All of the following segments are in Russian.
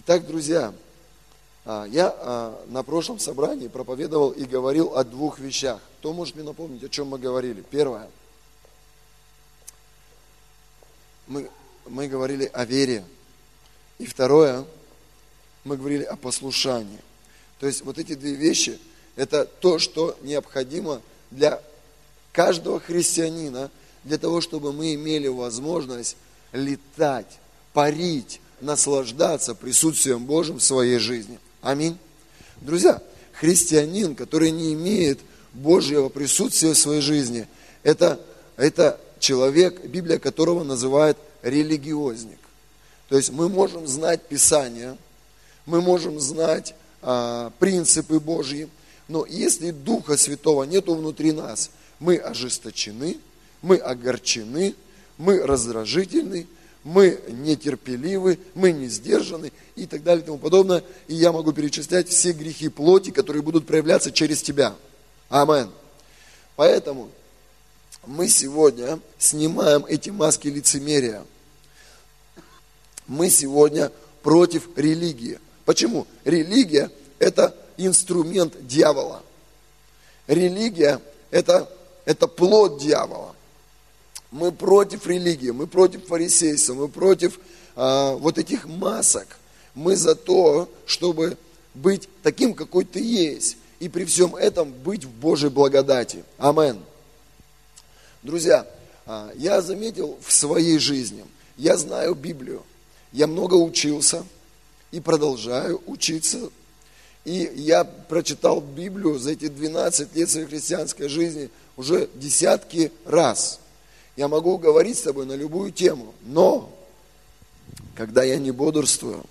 Итак, друзья, а, я а, на прошлом собрании проповедовал и говорил о двух вещах. Кто может мне напомнить, о чем мы говорили? Первое. Мы, мы говорили о вере. И второе, мы говорили о послушании. То есть вот эти две вещи, это то, что необходимо для каждого христианина, для того, чтобы мы имели возможность летать, парить, наслаждаться присутствием Божьим в своей жизни. Аминь. Друзья, христианин, который не имеет Божьего присутствия в своей жизни, это, это человек, Библия которого называет религиозник. То есть мы можем знать Писание, мы можем знать а, принципы Божьи, но если Духа Святого нету внутри нас, мы ожесточены, мы огорчены, мы раздражительны, мы нетерпеливы, мы не сдержаны и так далее и тому подобное. И я могу перечислять все грехи плоти, которые будут проявляться через тебя. Амен. Поэтому мы сегодня снимаем эти маски лицемерия. Мы сегодня против религии. Почему? Религия – это инструмент дьявола. Религия – это, это плод дьявола. Мы против религии, мы против фарисейства, мы против а, вот этих масок. Мы за то, чтобы быть таким, какой ты есть. И при всем этом быть в Божьей благодати. Амен. Друзья, а, я заметил в своей жизни, я знаю Библию, я много учился и продолжаю учиться. И я прочитал Библию за эти 12 лет своей христианской жизни уже десятки раз – я могу говорить с тобой на любую тему, но когда я не бодрствую,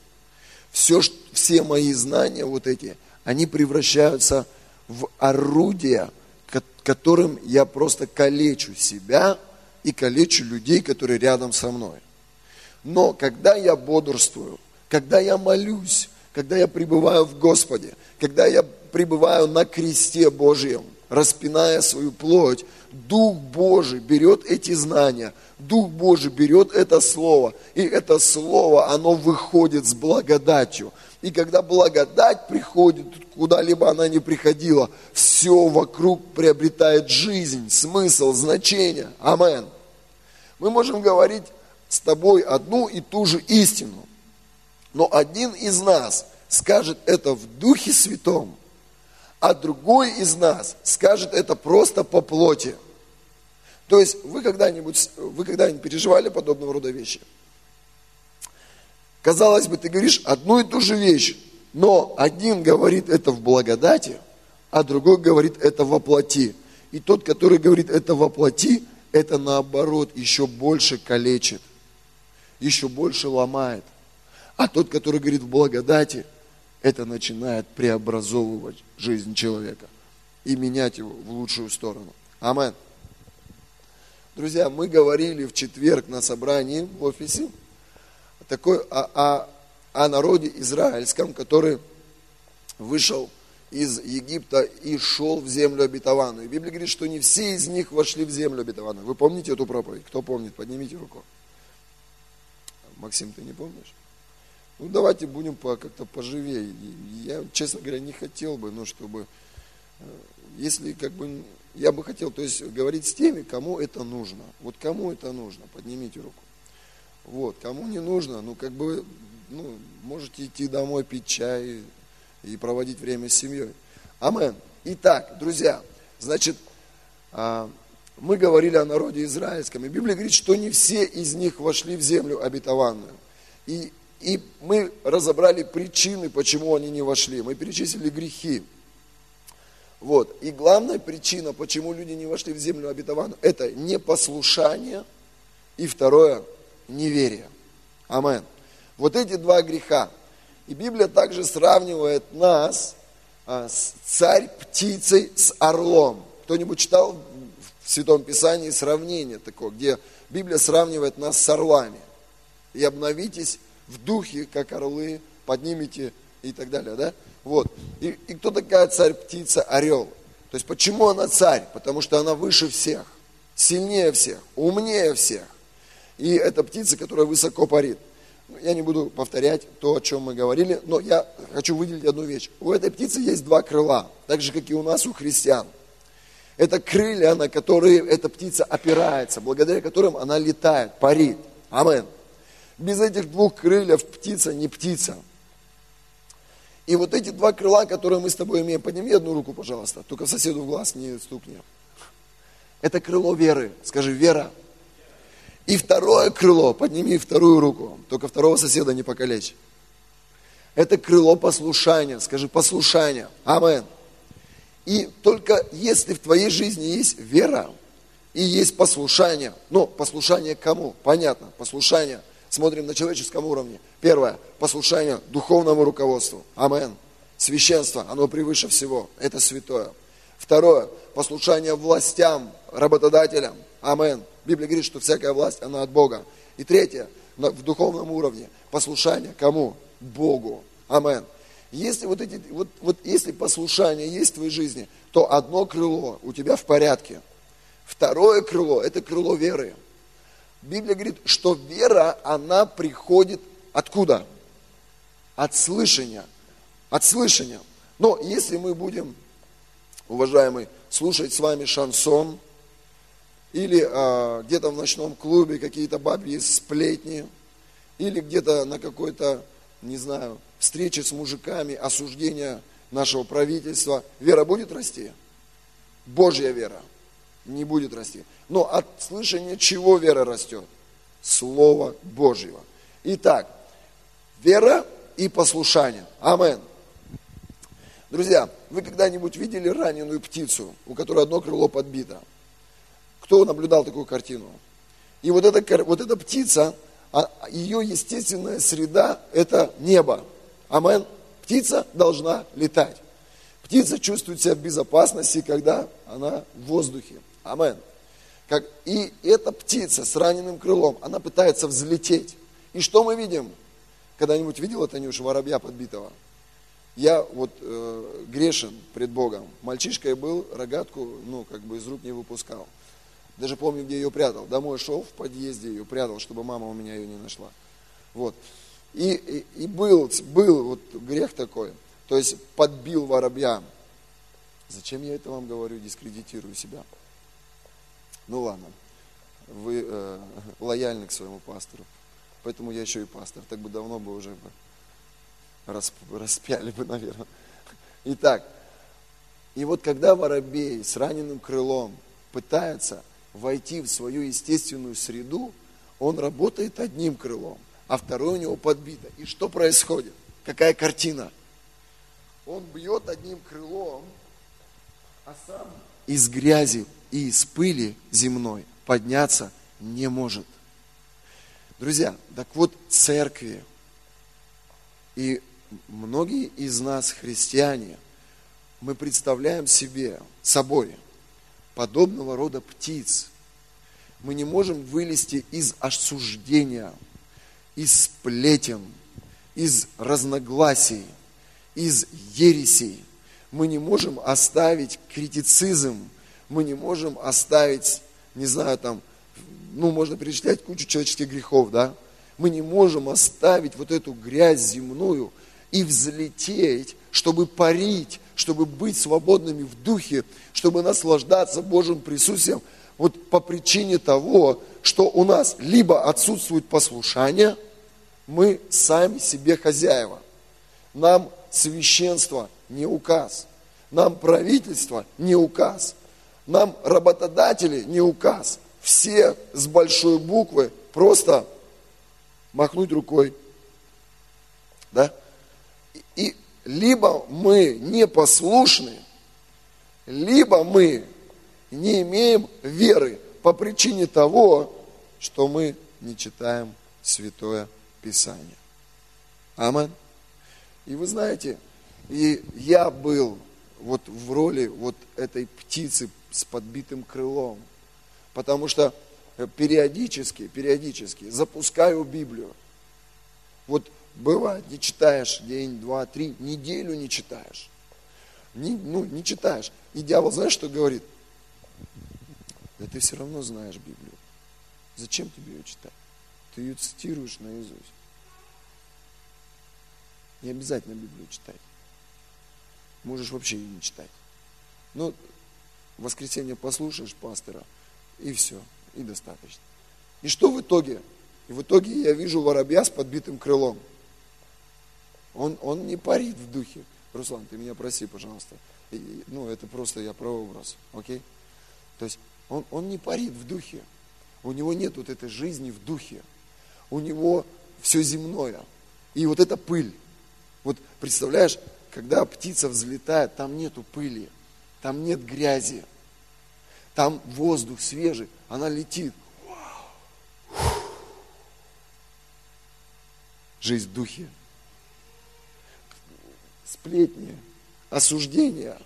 все, все мои знания вот эти, они превращаются в орудия, которым я просто калечу себя и калечу людей, которые рядом со мной. Но когда я бодрствую, когда я молюсь, когда я пребываю в Господе, когда я пребываю на кресте Божьем, распиная свою плоть, Дух Божий берет эти знания, Дух Божий берет это слово, и это слово, оно выходит с благодатью. И когда благодать приходит, куда-либо она не приходила, все вокруг приобретает жизнь, смысл, значение. Амен. Мы можем говорить с тобой одну и ту же истину, но один из нас скажет это в Духе Святом, а другой из нас скажет это просто по плоти. То есть вы когда-нибудь, вы когда-нибудь переживали подобного рода вещи? Казалось бы, ты говоришь одну и ту же вещь, но один говорит это в благодати, а другой говорит это во плоти. И тот, который говорит это во плоти, это наоборот еще больше калечит, еще больше ломает. А тот, который говорит в благодати, это начинает преобразовывать жизнь человека и менять его в лучшую сторону. Амин. Друзья, мы говорили в четверг на собрании в офисе такой, о, о, о народе израильском, который вышел из Египта и шел в землю обетованную. Библия говорит, что не все из них вошли в землю обетованную. Вы помните эту проповедь? Кто помнит? Поднимите руку. Максим, ты не помнишь? Ну, давайте будем по, как-то поживее. Я, честно говоря, не хотел бы, ну, чтобы, э, если как бы я бы хотел, то есть говорить с теми, кому это нужно. Вот кому это нужно, поднимите руку. Вот, кому не нужно, ну как бы, ну, можете идти домой, пить чай и проводить время с семьей. Амен. Итак, друзья, значит, а, мы говорили о народе израильском, и Библия говорит, что не все из них вошли в землю обетованную. И, и мы разобрали причины, почему они не вошли. Мы перечислили грехи. Вот. И главная причина, почему люди не вошли в землю обетованную, это непослушание и второе, неверие. Амен. Вот эти два греха. И Библия также сравнивает нас а, с царь-птицей с орлом. Кто-нибудь читал в Святом Писании сравнение такое, где Библия сравнивает нас с орлами. И обновитесь в духе, как орлы, поднимите и так далее, да? Вот. И, и кто такая царь-птица? Орел. То есть почему она царь? Потому что она выше всех, сильнее всех, умнее всех. И это птица, которая высоко парит. Ну, я не буду повторять то, о чем мы говорили, но я хочу выделить одну вещь. У этой птицы есть два крыла, так же, как и у нас, у христиан. Это крылья, на которые эта птица опирается, благодаря которым она летает, парит. Амен. Без этих двух крыльев птица не птица. И вот эти два крыла, которые мы с тобой имеем, подними одну руку, пожалуйста, только соседу в глаз не стукни. Это крыло веры. Скажи, вера. И второе крыло, подними вторую руку, только второго соседа не покалечь. Это крыло послушания. Скажи, послушание. Амен. И только если в твоей жизни есть вера и есть послушание, ну, послушание кому? Понятно, послушание. Смотрим на человеческом уровне. Первое, послушание духовному руководству. Амен. Священство, оно превыше всего. Это святое. Второе, послушание властям, работодателям. Амен. Библия говорит, что всякая власть, она от Бога. И третье, в духовном уровне, послушание кому? Богу. Амен. Если вот эти, вот, вот если послушание есть в твоей жизни, то одно крыло у тебя в порядке. Второе крыло – это крыло веры. Библия говорит, что вера, она приходит откуда? От слышания. От слышания. Но если мы будем, уважаемые, слушать с вами шансон, или а, где-то в ночном клубе какие-то бабьи сплетни, или где-то на какой-то, не знаю, встрече с мужиками, осуждения нашего правительства, вера будет расти? Божья вера не будет расти. Но от слышания чего вера растет? Слова Божьего. Итак, вера и послушание. Амен. Друзья, вы когда-нибудь видели раненую птицу, у которой одно крыло подбито? Кто наблюдал такую картину? И вот эта, вот эта птица, а, ее естественная среда – это небо. Амен. Птица должна летать. Птица чувствует себя в безопасности, когда она в воздухе. Амен. Как, и эта птица с раненым крылом, она пытается взлететь. И что мы видим? Когда-нибудь видел, Танюша, воробья подбитого? Я вот э, грешен пред Богом. Мальчишкой был, рогатку, ну, как бы из рук не выпускал. Даже помню, где ее прятал. Домой шел, в подъезде ее прятал, чтобы мама у меня ее не нашла. Вот. И, и, и был, был вот грех такой. То есть подбил воробья. Зачем я это вам говорю, дискредитирую себя? Ну ладно, вы э, лояльны к своему пастору. Поэтому я еще и пастор. Так бы давно бы уже бы расп, распяли бы, наверное. Итак, и вот когда воробей с раненым крылом пытается войти в свою естественную среду, он работает одним крылом, а второе у него подбито. И что происходит? Какая картина? Он бьет одним крылом, а сам из грязи и из пыли земной подняться не может. Друзья, так вот церкви и многие из нас христиане, мы представляем себе собой подобного рода птиц. Мы не можем вылезти из осуждения, из сплетен, из разногласий, из ересей. Мы не можем оставить критицизм, мы не можем оставить, не знаю, там, ну, можно перечислять кучу человеческих грехов, да? Мы не можем оставить вот эту грязь земную и взлететь, чтобы парить, чтобы быть свободными в духе, чтобы наслаждаться Божьим присутствием, вот по причине того, что у нас либо отсутствует послушание, мы сами себе хозяева. Нам священство не указ. Нам правительство не указ. Нам работодатели не указ. Все с большой буквы просто махнуть рукой. Да? И либо мы непослушны, либо мы не имеем веры по причине того, что мы не читаем Святое Писание. Аминь. И вы знаете, и я был вот в роли вот этой птицы с подбитым крылом, потому что периодически, периодически запускаю Библию. Вот бывает, не читаешь день, два, три, неделю не читаешь. Не, ну, не читаешь. И дьявол, знаешь, что говорит? Да ты все равно знаешь Библию. Зачем тебе ее читать? Ты ее цитируешь наизусть. Не обязательно Библию читать. Можешь вообще ее не читать. Но в воскресенье послушаешь пастора, и все, и достаточно. И что в итоге? И в итоге я вижу воробья с подбитым крылом. Он, он не парит в духе. Руслан, ты меня проси, пожалуйста. И, ну, это просто я прообраз, окей? То есть он, он не парит в духе. У него нет вот этой жизни в духе. У него все земное. И вот эта пыль. Вот представляешь, когда птица взлетает, там нету пыли, там нет грязи, там воздух свежий, она летит. Жизнь в духе. Сплетни, осуждение,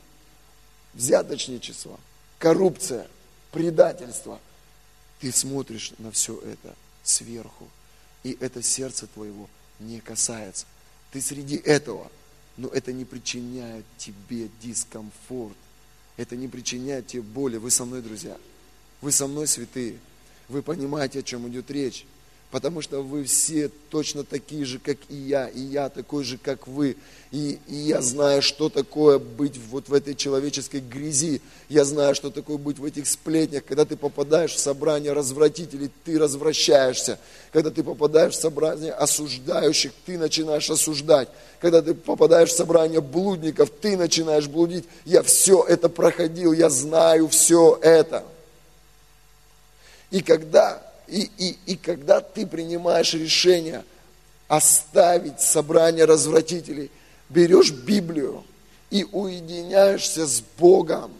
взяточничество, коррупция, предательство. Ты смотришь на все это сверху, и это сердце твоего не касается. Ты среди этого, но это не причиняет тебе дискомфорт. Это не причиняет тебе боли. Вы со мной, друзья. Вы со мной, святые. Вы понимаете, о чем идет речь потому что вы все точно такие же, как и я, и я такой же, как вы. И, и я знаю, что такое быть вот в этой человеческой грязи. Я знаю, что такое быть в этих сплетнях. Когда ты попадаешь в собрание развратителей, ты развращаешься. Когда ты попадаешь в собрание осуждающих, ты начинаешь осуждать. Когда ты попадаешь в собрание блудников, ты начинаешь блудить. Я все это проходил, я знаю все это. И когда и, и, и когда ты принимаешь решение оставить собрание развратителей, берешь Библию и уединяешься с Богом,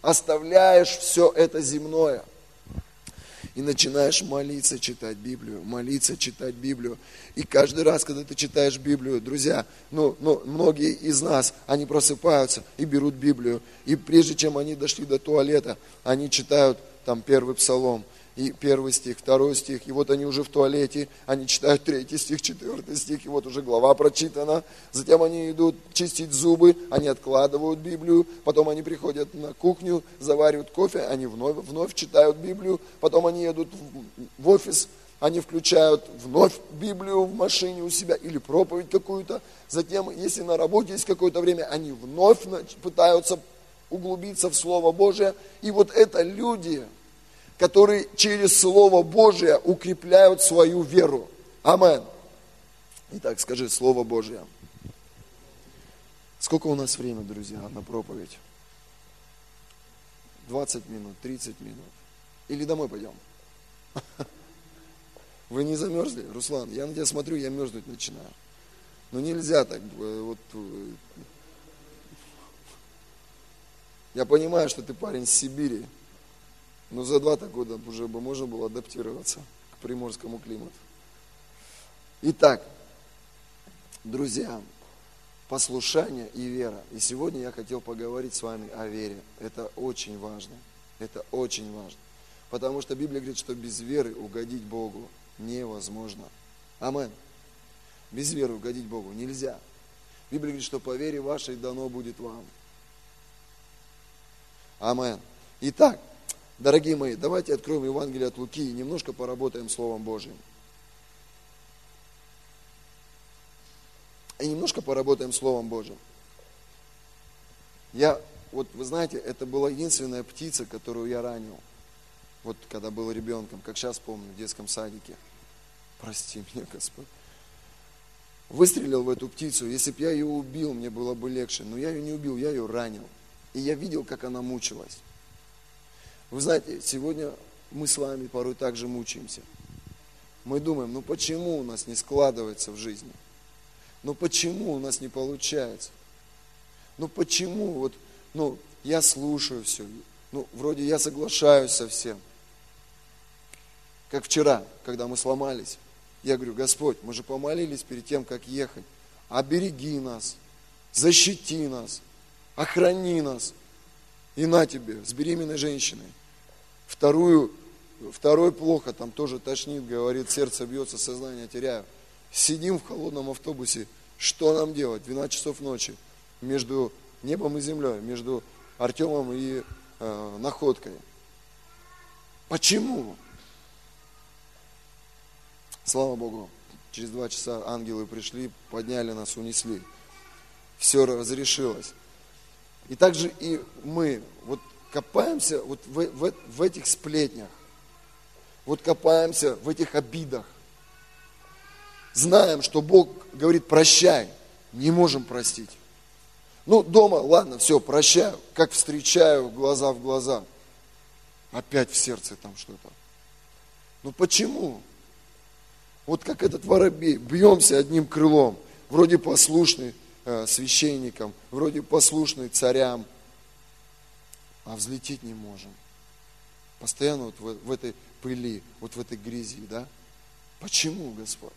оставляешь все это земное и начинаешь молиться, читать Библию, молиться, читать Библию. И каждый раз, когда ты читаешь Библию, друзья, ну, ну, многие из нас, они просыпаются и берут Библию. И прежде чем они дошли до туалета, они читают там первый псалом, и первый стих, второй стих, и вот они уже в туалете, они читают третий стих, четвертый стих, и вот уже глава прочитана. Затем они идут чистить зубы, они откладывают Библию, потом они приходят на кухню, заваривают кофе, они вновь, вновь читают Библию, потом они едут в, офис, они включают вновь Библию в машине у себя или проповедь какую-то. Затем, если на работе есть какое-то время, они вновь пытаются углубиться в Слово Божие. И вот это люди, которые через Слово Божие укрепляют свою веру. Амен. Итак, скажи Слово Божье. Сколько у нас времени, друзья, на проповедь? 20 минут, 30 минут. Или домой пойдем? Вы не замерзли, Руслан? Я на тебя смотрю, я мерзнуть начинаю. Но нельзя так. Э, вот, э, я понимаю, что ты парень с Сибири. Но за два-то года уже бы можно было адаптироваться к приморскому климату. Итак, друзья, послушание и вера. И сегодня я хотел поговорить с вами о вере. Это очень важно. Это очень важно. Потому что Библия говорит, что без веры угодить Богу невозможно. Амен. Без веры угодить Богу нельзя. Библия говорит, что по вере вашей дано будет вам. Амен. Итак, Дорогие мои, давайте откроем Евангелие от Луки и немножко поработаем Словом Божьим. И немножко поработаем Словом Божьим. Я, вот вы знаете, это была единственная птица, которую я ранил. Вот когда был ребенком, как сейчас помню, в детском садике. Прости меня, Господь. Выстрелил в эту птицу. Если бы я ее убил, мне было бы легче. Но я ее не убил, я ее ранил. И я видел, как она мучилась. Вы знаете, сегодня мы с вами порой также мучаемся. Мы думаем, ну почему у нас не складывается в жизни? Ну почему у нас не получается? Ну почему вот, ну я слушаю все, ну вроде я соглашаюсь со всем. Как вчера, когда мы сломались, я говорю, Господь, мы же помолились перед тем, как ехать. Обереги нас, защити нас, охрани нас. И на тебе, с беременной женщиной. Вторую, второй плохо, там тоже тошнит, говорит, сердце бьется, сознание теряю. Сидим в холодном автобусе, что нам делать? 12 часов ночи между небом и землей, между Артемом и э, Находкой. Почему? Слава Богу, Через два часа ангелы пришли, подняли нас, унесли. Все разрешилось. И также и мы вот копаемся вот в, в, в этих сплетнях, вот копаемся в этих обидах. Знаем, что Бог говорит прощай, не можем простить. Ну, дома, ладно, все, прощаю, как встречаю глаза в глаза. Опять в сердце там что-то. Ну почему? Вот как этот воробей, бьемся одним крылом, вроде послушный священникам, вроде послушный царям, а взлететь не можем. Постоянно вот в, в этой пыли, вот в этой грязи, да? Почему, Господь?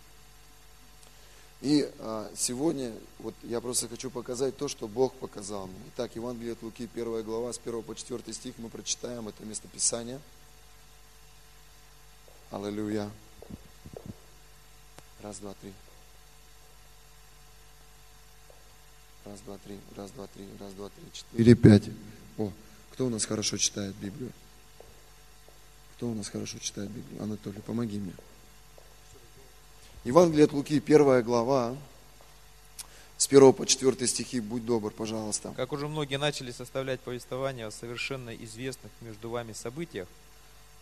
И а, сегодня вот я просто хочу показать то, что Бог показал мне. Итак, Евангелие от Луки, 1 глава, с 1 по 4 стих, мы прочитаем это местописание. Аллилуйя. Раз, два, три. Раз, два, три, раз, два, три, раз, два, три, четыре, пять. О, кто у нас хорошо читает Библию? Кто у нас хорошо читает Библию? Анатолий, помоги мне. Евангелие от Луки, первая глава, с 1 по 4 стихи, будь добр, пожалуйста. Как уже многие начали составлять повествование о совершенно известных между вами событиях,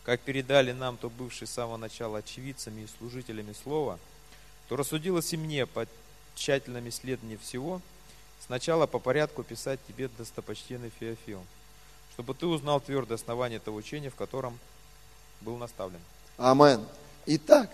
как передали нам то бывшие с самого начала очевидцами и служителями слова, то рассудилось и мне по тщательном исследовании всего, сначала по порядку писать тебе, достопочтенный Феофил, чтобы ты узнал твердое основание того учения, в котором был наставлен. Амен. Итак,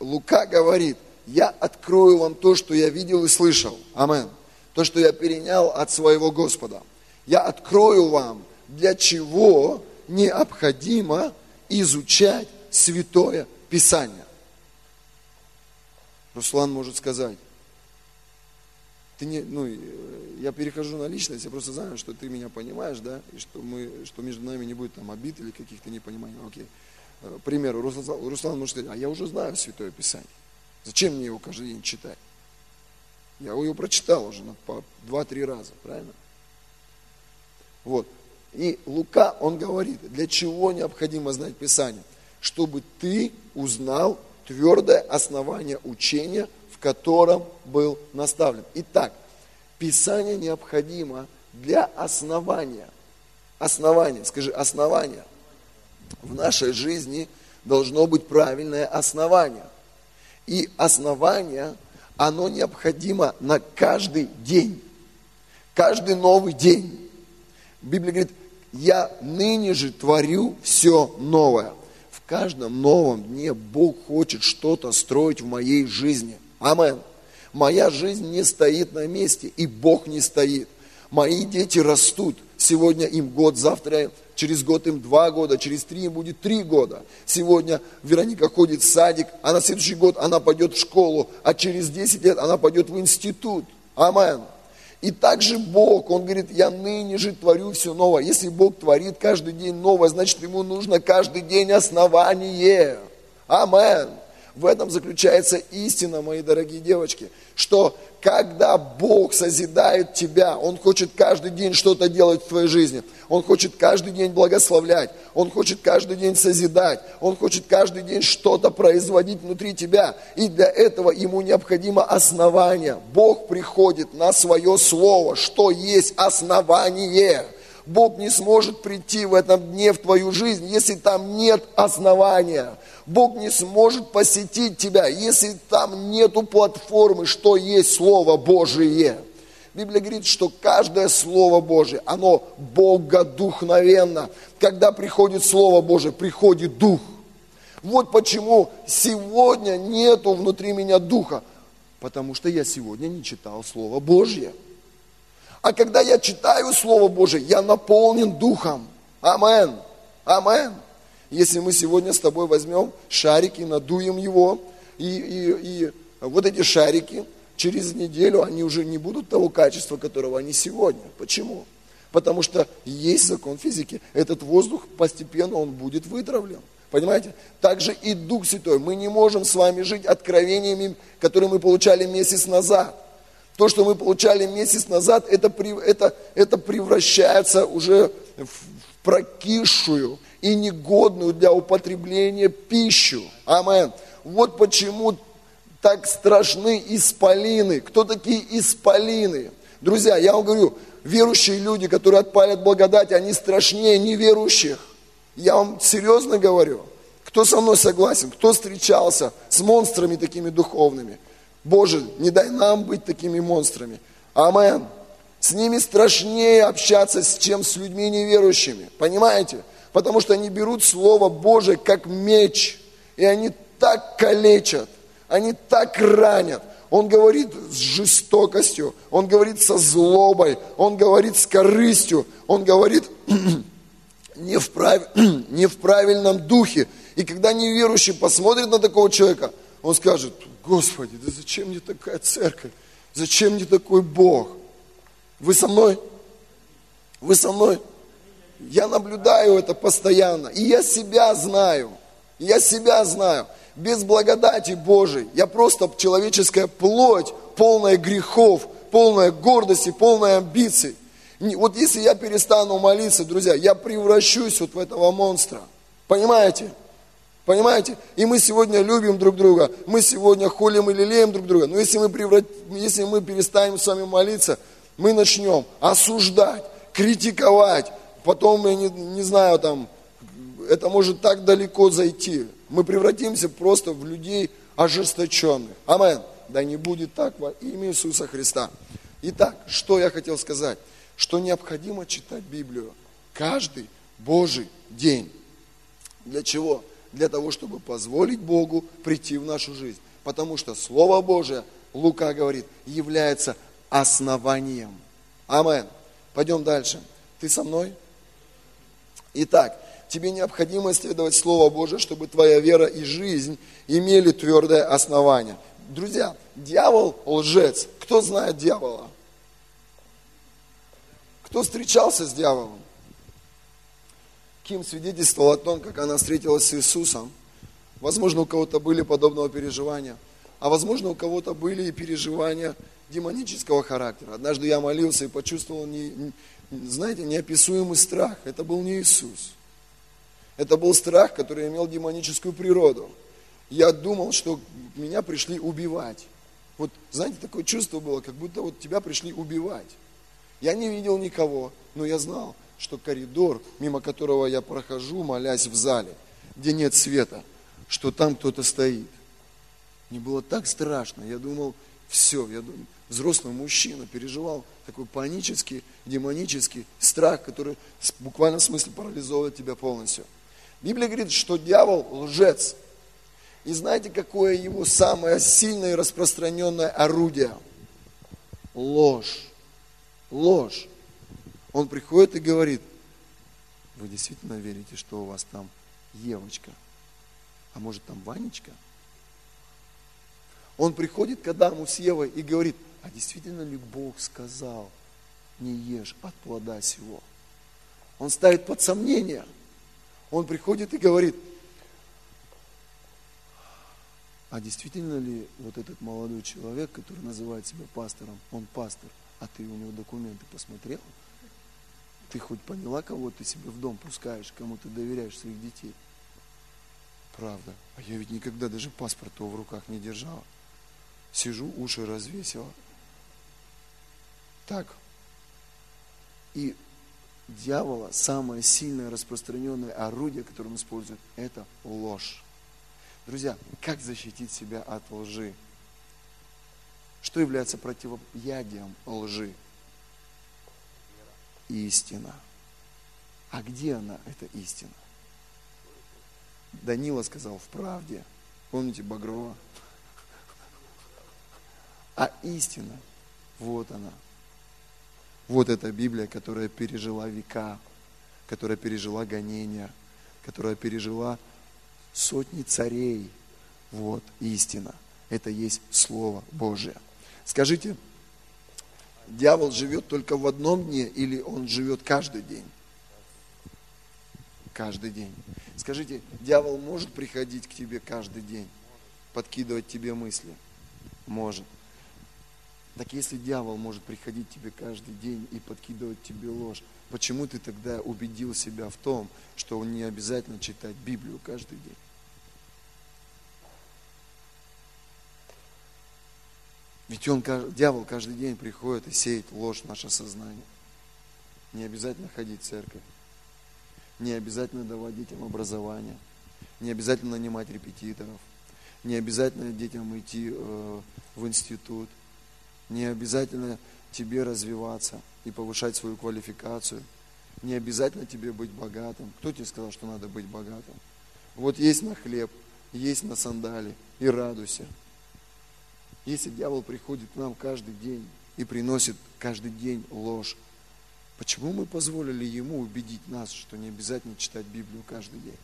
Лука говорит, я открою вам то, что я видел и слышал. Амен. То, что я перенял от своего Господа. Я открою вам, для чего необходимо изучать Святое Писание. Руслан может сказать, ты не, ну, я перехожу на личность, я просто знаю, что ты меня понимаешь, да, и что, мы, что между нами не будет там обид или каких-то непониманий. Окей. Э, примеру, Руслан, Руслан может сказать, а я уже знаю Святое Писание. Зачем мне его каждый день читать? Я его прочитал уже по два-три раза, правильно? Вот. И Лука, он говорит, для чего необходимо знать Писание? Чтобы ты узнал твердое основание учения, котором был наставлен. Итак, Писание необходимо для основания. Основание, скажи, основание – в нашей жизни должно быть правильное основание. И основание, оно необходимо на каждый день. Каждый новый день. Библия говорит, я ныне же творю все новое. В каждом новом дне Бог хочет что-то строить в моей жизни. Амен. Моя жизнь не стоит на месте, и Бог не стоит. Мои дети растут. Сегодня им год, завтра через год им два года, через три им будет три года. Сегодня Вероника ходит в садик, а на следующий год она пойдет в школу, а через 10 лет она пойдет в институт. Амен. И также Бог, Он говорит, я ныне же творю все новое. Если Бог творит каждый день новое, значит Ему нужно каждый день основание. Амен. В этом заключается истина, мои дорогие девочки, что когда Бог созидает тебя, Он хочет каждый день что-то делать в твоей жизни. Он хочет каждый день благословлять. Он хочет каждый день созидать. Он хочет каждый день что-то производить внутри тебя. И для этого ему необходимо основание. Бог приходит на свое слово, что есть основание. Бог не сможет прийти в этом дне в твою жизнь, если там нет основания. Бог не сможет посетить тебя, если там нету платформы, что есть Слово Божие. Библия говорит, что каждое Слово Божие, оно богодухновенно. Когда приходит Слово Божие, приходит Дух. Вот почему сегодня нету внутри меня Духа. Потому что я сегодня не читал Слово Божье. А когда я читаю Слово Божие, я наполнен Духом. Амен. Амен. Если мы сегодня с тобой возьмем шарики, надуем его, и, и, и вот эти шарики, через неделю они уже не будут того качества, которого они сегодня. Почему? Потому что есть закон физики. Этот воздух постепенно он будет вытравлен. Понимаете? Также и Дух Святой. Мы не можем с вами жить откровениями, которые мы получали месяц назад. То, что мы получали месяц назад, это, это, это превращается уже в прокисшую и негодную для употребления пищу. Амен. Вот почему Так страшны исполины. Кто такие исполины? Друзья, я вам говорю, верующие люди, которые отпалят благодать, они страшнее неверующих. Я вам серьезно говорю. Кто со мной согласен? Кто встречался с монстрами такими духовными? Боже, не дай нам быть такими монстрами. Амен. С ними страшнее общаться, чем с людьми неверующими. Понимаете? Потому что они берут Слово Божие как меч. И они так калечат, они так ранят. Он говорит с жестокостью, он говорит со злобой, он говорит с корыстью, он говорит не в, прав... не в правильном духе. И когда неверующий посмотрит на такого человека, он скажет, Господи, да зачем мне такая церковь? Зачем мне такой Бог? Вы со мной? Вы со мной? Я наблюдаю это постоянно. И я себя знаю. Я себя знаю. Без благодати Божией. Я просто человеческая плоть, полная грехов, полная гордости, полная амбиций. Вот если я перестану молиться, друзья, я превращусь вот в этого монстра. Понимаете? Понимаете? И мы сегодня любим друг друга, мы сегодня холим и лелеем друг друга. Но если мы, преврат... если мы перестанем с вами молиться, мы начнем осуждать, критиковать, потом, я не, не знаю, там, это может так далеко зайти. Мы превратимся просто в людей ожесточенных. Амен. Да не будет так во имя Иисуса Христа. Итак, что я хотел сказать? Что необходимо читать Библию каждый Божий день. Для чего? Для того, чтобы позволить Богу прийти в нашу жизнь. Потому что Слово Божие, Лука говорит, является основанием. Амен. Пойдем дальше. Ты со мной? Итак, тебе необходимо исследовать Слово Божие, чтобы твоя вера и жизнь имели твердое основание. Друзья, дьявол лжец. Кто знает дьявола? Кто встречался с дьяволом? Ким свидетельствовал о том, как она встретилась с Иисусом. Возможно, у кого-то были подобного переживания, а возможно, у кого-то были и переживания демонического характера. Однажды я молился и почувствовал, не, знаете, неописуемый страх. Это был не Иисус. Это был страх, который имел демоническую природу. Я думал, что меня пришли убивать. Вот, знаете, такое чувство было, как будто вот тебя пришли убивать. Я не видел никого, но я знал, что коридор, мимо которого я прохожу, молясь в зале, где нет света, что там кто-то стоит. Мне было так страшно. Я думал, все, я думал, взрослый мужчина переживал такой панический, демонический страх, который в буквальном смысле парализовывает тебя полностью. Библия говорит, что дьявол лжец. И знаете, какое его самое сильное и распространенное орудие? Ложь. Ложь. Он приходит и говорит, вы действительно верите, что у вас там Евочка? А может там Ванечка? Он приходит к Адаму с Евой и говорит, а действительно ли Бог сказал, не ешь от плода сего? Он ставит под сомнение. Он приходит и говорит, а действительно ли вот этот молодой человек, который называет себя пастором, он пастор, а ты у него документы посмотрел? Ты хоть поняла, кого ты себе в дом пускаешь, кому ты доверяешь своих детей? Правда. А я ведь никогда даже паспорта в руках не держала. Сижу, уши развесила. Так. И дьявола самое сильное распространенное орудие, которое он использует, это ложь. Друзья, как защитить себя от лжи? Что является противоядием лжи? Истина. А где она, эта истина? Данила сказал в правде. Помните Багрова? А истина, вот она, вот эта Библия, которая пережила века, которая пережила гонения, которая пережила сотни царей. Вот истина. Это есть Слово Божие. Скажите, дьявол живет только в одном дне или он живет каждый день? Каждый день. Скажите, дьявол может приходить к тебе каждый день, подкидывать тебе мысли? Может. Так если дьявол может приходить тебе каждый день и подкидывать тебе ложь, почему ты тогда убедил себя в том, что не обязательно читать Библию каждый день? Ведь он, дьявол каждый день приходит и сеет ложь в наше сознание. Не обязательно ходить в церковь. Не обязательно давать детям образование. Не обязательно нанимать репетиторов. Не обязательно детям идти э, в институт. Не обязательно тебе развиваться и повышать свою квалификацию. Не обязательно тебе быть богатым. Кто тебе сказал, что надо быть богатым? Вот есть на хлеб, есть на сандали и радуйся. Если дьявол приходит к нам каждый день и приносит каждый день ложь, почему мы позволили ему убедить нас, что не обязательно читать Библию каждый день?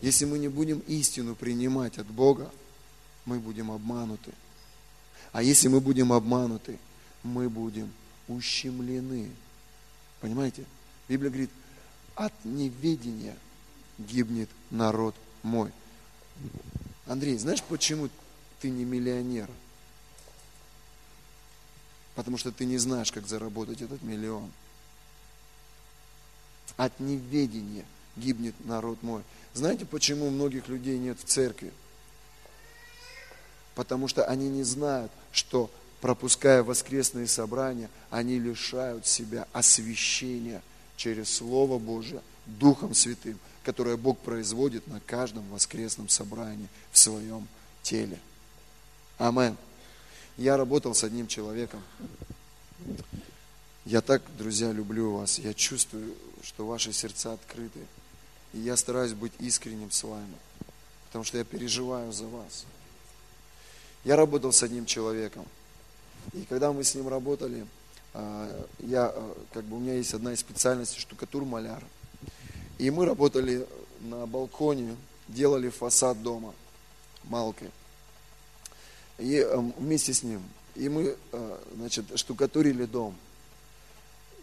Если мы не будем истину принимать от Бога, мы будем обмануты. А если мы будем обмануты, мы будем ущемлены. Понимаете? Библия говорит, от неведения гибнет народ мой. Андрей, знаешь, почему ты не миллионер? Потому что ты не знаешь, как заработать этот миллион. От неведения гибнет народ мой. Знаете, почему многих людей нет в церкви? Потому что они не знают, что пропуская воскресные собрания, они лишают себя освящения через Слово Божие Духом Святым, которое Бог производит на каждом воскресном собрании в своем теле. Амен. Я работал с одним человеком. Я так, друзья, люблю вас. Я чувствую, что ваши сердца открыты. И я стараюсь быть искренним с вами, потому что я переживаю за вас. Я работал с одним человеком. И когда мы с ним работали, а, я, а, как бы у меня есть одна из специальностей штукатур-маляр. И мы работали на балконе, делали фасад дома малкой. И а, вместе с ним. И мы, значит, штукатурили дом.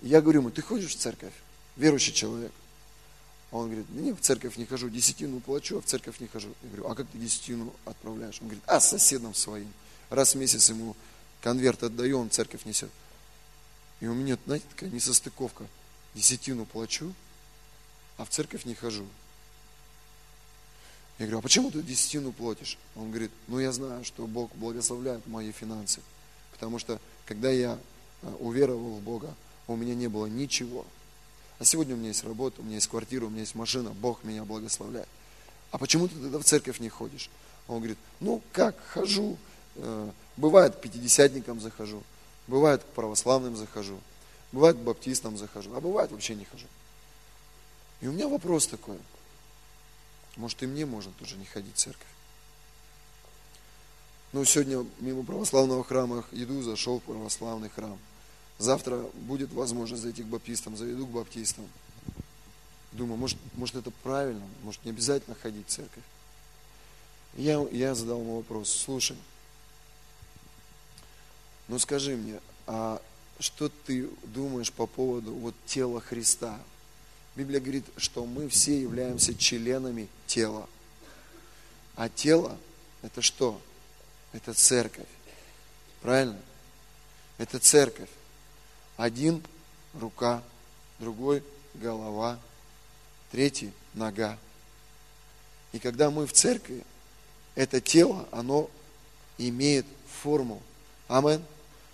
Я говорю ему, ты ходишь в церковь? Верующий человек. А он говорит, да не, в церковь не хожу, десятину плачу, а в церковь не хожу. Я говорю, а как ты десятину отправляешь? Он говорит, а с соседом своим. Раз в месяц ему конверт отдаю, он церковь несет. И у меня, знаете, такая несостыковка. Десятину плачу, а в церковь не хожу. Я говорю, а почему ты десятину платишь? Он говорит, ну я знаю, что Бог благословляет мои финансы. Потому что, когда я э, уверовал в Бога, у меня не было ничего. А сегодня у меня есть работа, у меня есть квартира, у меня есть машина, Бог меня благословляет. А почему ты тогда в церковь не ходишь? Он говорит, ну как, хожу. Э, бывает к пятидесятникам захожу, бывает к православным захожу, бывает к баптистам захожу, а бывает вообще не хожу. И у меня вопрос такой. Может и мне можно тоже не ходить в церковь. Ну, сегодня мимо православного храма иду, зашел в православный храм. Завтра будет возможность зайти к баптистам, заведу к баптистам. Думаю, может, может это правильно, может не обязательно ходить в церковь. Я, я задал ему вопрос, слушай, ну скажи мне, а что ты думаешь по поводу вот тела Христа? Библия говорит, что мы все являемся членами тела. А тело это что? Это церковь. Правильно? Это церковь. Один рука, другой голова, третий нога. И когда мы в церкви, это тело, оно имеет форму. Амен.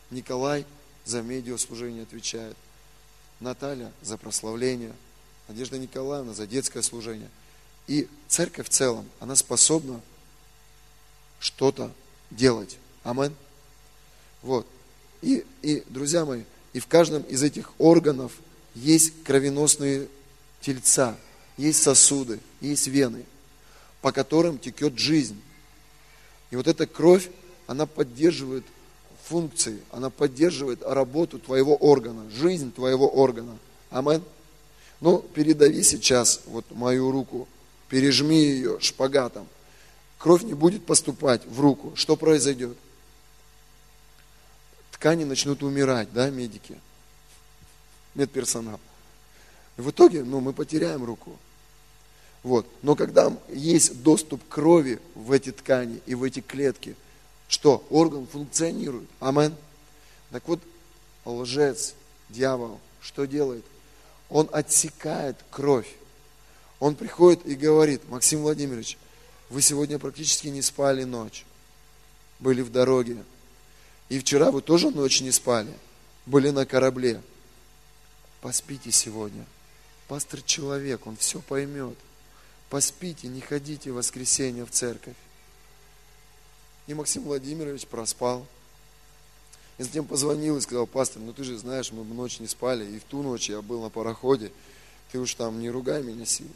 Николай за медиаслужение отвечает. Наталья за прославление. Надежда Николаевна за детское служение. И церковь в целом, она способна что-то делать. Амен. Вот. И, и, друзья мои, и в каждом из этих органов есть кровеносные тельца, есть сосуды, есть вены, по которым текет жизнь. И вот эта кровь, она поддерживает функции, она поддерживает работу твоего органа, жизнь твоего органа. Амен. Ну, передави сейчас вот мою руку, пережми ее шпагатом. Кровь не будет поступать в руку. Что произойдет? Ткани начнут умирать, да, медики, медперсонал. И в итоге, ну, мы потеряем руку. Вот. Но когда есть доступ крови в эти ткани и в эти клетки, что? Орган функционирует. Амен. Так вот, лжец, дьявол, что делает? Он отсекает кровь. Он приходит и говорит, Максим Владимирович, вы сегодня практически не спали ночь, были в дороге, И вчера вы тоже ночь не спали, были на корабле. Поспите сегодня. Пастор человек, он все поймет. Поспите, не ходите в воскресенье в церковь. И Максим Владимирович проспал. И затем позвонил и сказал, пастор, ну ты же знаешь, мы ночь не спали, и в ту ночь я был на пароходе, ты уж там не ругай меня сильно.